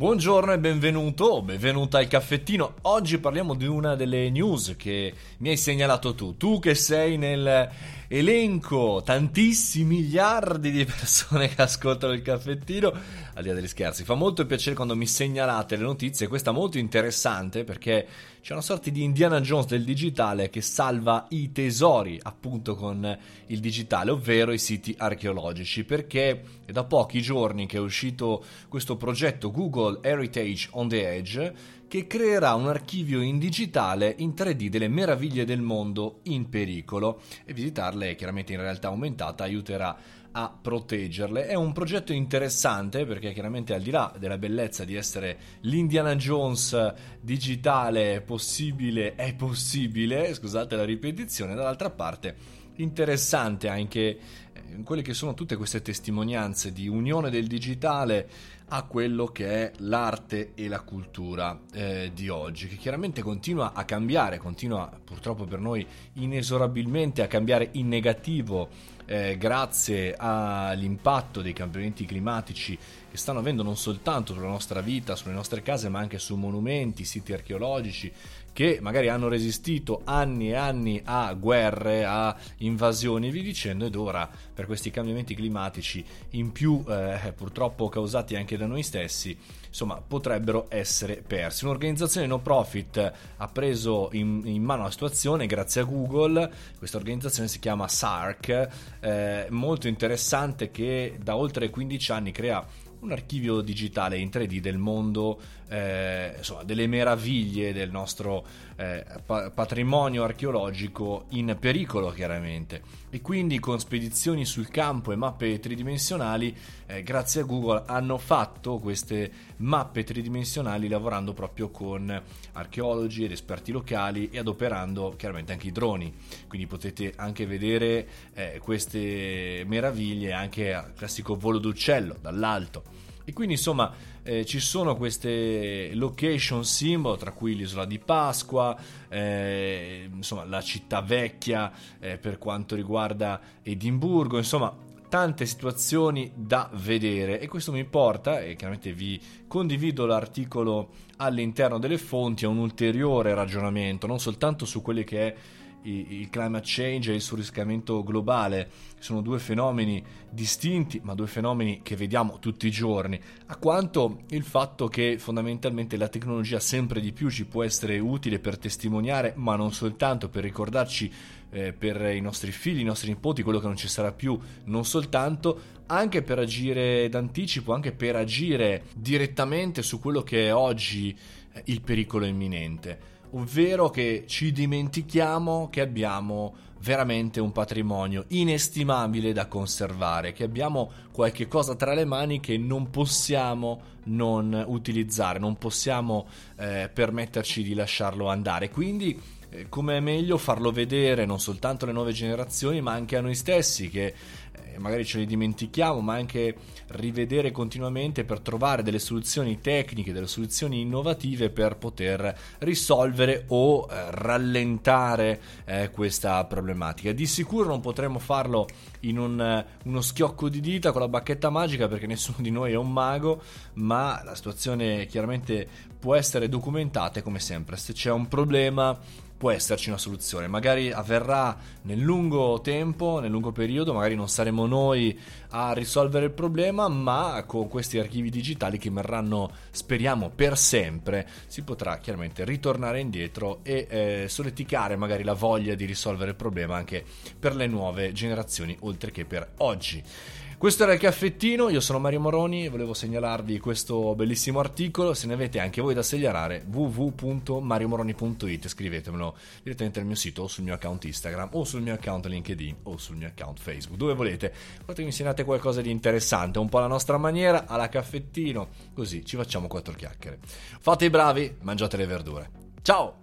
Buongiorno e benvenuto o benvenuta al caffettino. Oggi parliamo di una delle news che mi hai segnalato tu. Tu che sei nel elenco, tantissimi miliardi di persone che ascoltano il caffettino, al di là degli scherzi. Fa molto piacere quando mi segnalate le notizie, questa è molto interessante perché c'è una sorta di Indiana Jones del digitale che salva i tesori appunto con il digitale, ovvero i siti archeologici, perché è da pochi giorni che è uscito questo progetto Google Heritage on the Edge che creerà un archivio in digitale in 3D delle meraviglie del mondo in pericolo e visitarle chiaramente in realtà aumentata aiuterà a proteggerle. È un progetto interessante perché chiaramente al di là della bellezza di essere l'Indiana Jones digitale possibile, è possibile, scusate la ripetizione, dall'altra parte interessante anche quelle che sono tutte queste testimonianze di unione del digitale a quello che è l'arte e la cultura eh, di oggi, che chiaramente continua a cambiare, continua purtroppo per noi inesorabilmente a cambiare in negativo eh, grazie all'impatto dei cambiamenti climatici che stanno avendo non soltanto sulla nostra vita, sulle nostre case, ma anche su monumenti, siti archeologici che magari hanno resistito anni e anni a guerre, a invasioni via dicendo, ed ora per questi cambiamenti climatici in più eh, purtroppo causati anche da noi stessi, insomma, potrebbero essere persi. Un'organizzazione no profit ha preso in, in mano la situazione grazie a Google, questa organizzazione si chiama SARC, eh, molto interessante che da oltre 15 anni crea un archivio digitale in 3D del mondo, eh, insomma, delle meraviglie del nostro eh, pa- patrimonio archeologico in pericolo chiaramente. E quindi con spedizioni sul campo e mappe tridimensionali, eh, grazie a Google hanno fatto queste mappe tridimensionali lavorando proprio con archeologi ed esperti locali e adoperando chiaramente anche i droni. Quindi potete anche vedere eh, queste meraviglie anche a classico volo d'uccello dall'alto. E quindi insomma eh, ci sono queste location symbol, tra cui l'isola di Pasqua, eh, insomma la città vecchia eh, per quanto riguarda Edimburgo, insomma tante situazioni da vedere. E questo mi porta, e chiaramente vi condivido l'articolo all'interno delle fonti, a un ulteriore ragionamento, non soltanto su quelli che è il climate change e il surriscamento globale. Sono due fenomeni distinti, ma due fenomeni che vediamo tutti i giorni, a quanto il fatto che fondamentalmente la tecnologia sempre di più ci può essere utile per testimoniare, ma non soltanto per ricordarci eh, per i nostri figli, i nostri nipoti, quello che non ci sarà più, non soltanto, anche per agire d'anticipo, anche per agire direttamente su quello che è oggi eh, il pericolo imminente ovvero che ci dimentichiamo che abbiamo veramente un patrimonio inestimabile da conservare, che abbiamo qualche cosa tra le mani che non possiamo non utilizzare, non possiamo eh, permetterci di lasciarlo andare. Quindi eh, come è meglio farlo vedere non soltanto alle nuove generazioni, ma anche a noi stessi che magari ce ne dimentichiamo, ma anche rivedere continuamente per trovare delle soluzioni tecniche, delle soluzioni innovative per poter risolvere o eh, rallentare eh, questa problematica. Di sicuro non potremo farlo in un, eh, uno schiocco di dita con la bacchetta magica perché nessuno di noi è un mago, ma la situazione chiaramente può essere documentata come sempre se c'è un problema può esserci una soluzione. Magari avverrà nel lungo tempo, nel lungo periodo, magari non saremo noi a risolvere il problema, ma con questi archivi digitali che verranno, speriamo, per sempre, si potrà chiaramente ritornare indietro e eh, solleticare magari la voglia di risolvere il problema anche per le nuove generazioni, oltre che per oggi. Questo era il caffettino, io sono Mario Moroni, volevo segnalarvi questo bellissimo articolo, se ne avete anche voi da segnalare www.mariomoroni.it, scrivetemelo direttamente al mio sito o sul mio account Instagram o sul mio account LinkedIn o sul mio account Facebook, dove volete. Fatemi insegnate qualcosa di interessante, un po' alla nostra maniera, alla caffettino, così ci facciamo quattro chiacchiere. Fate i bravi, mangiate le verdure. Ciao!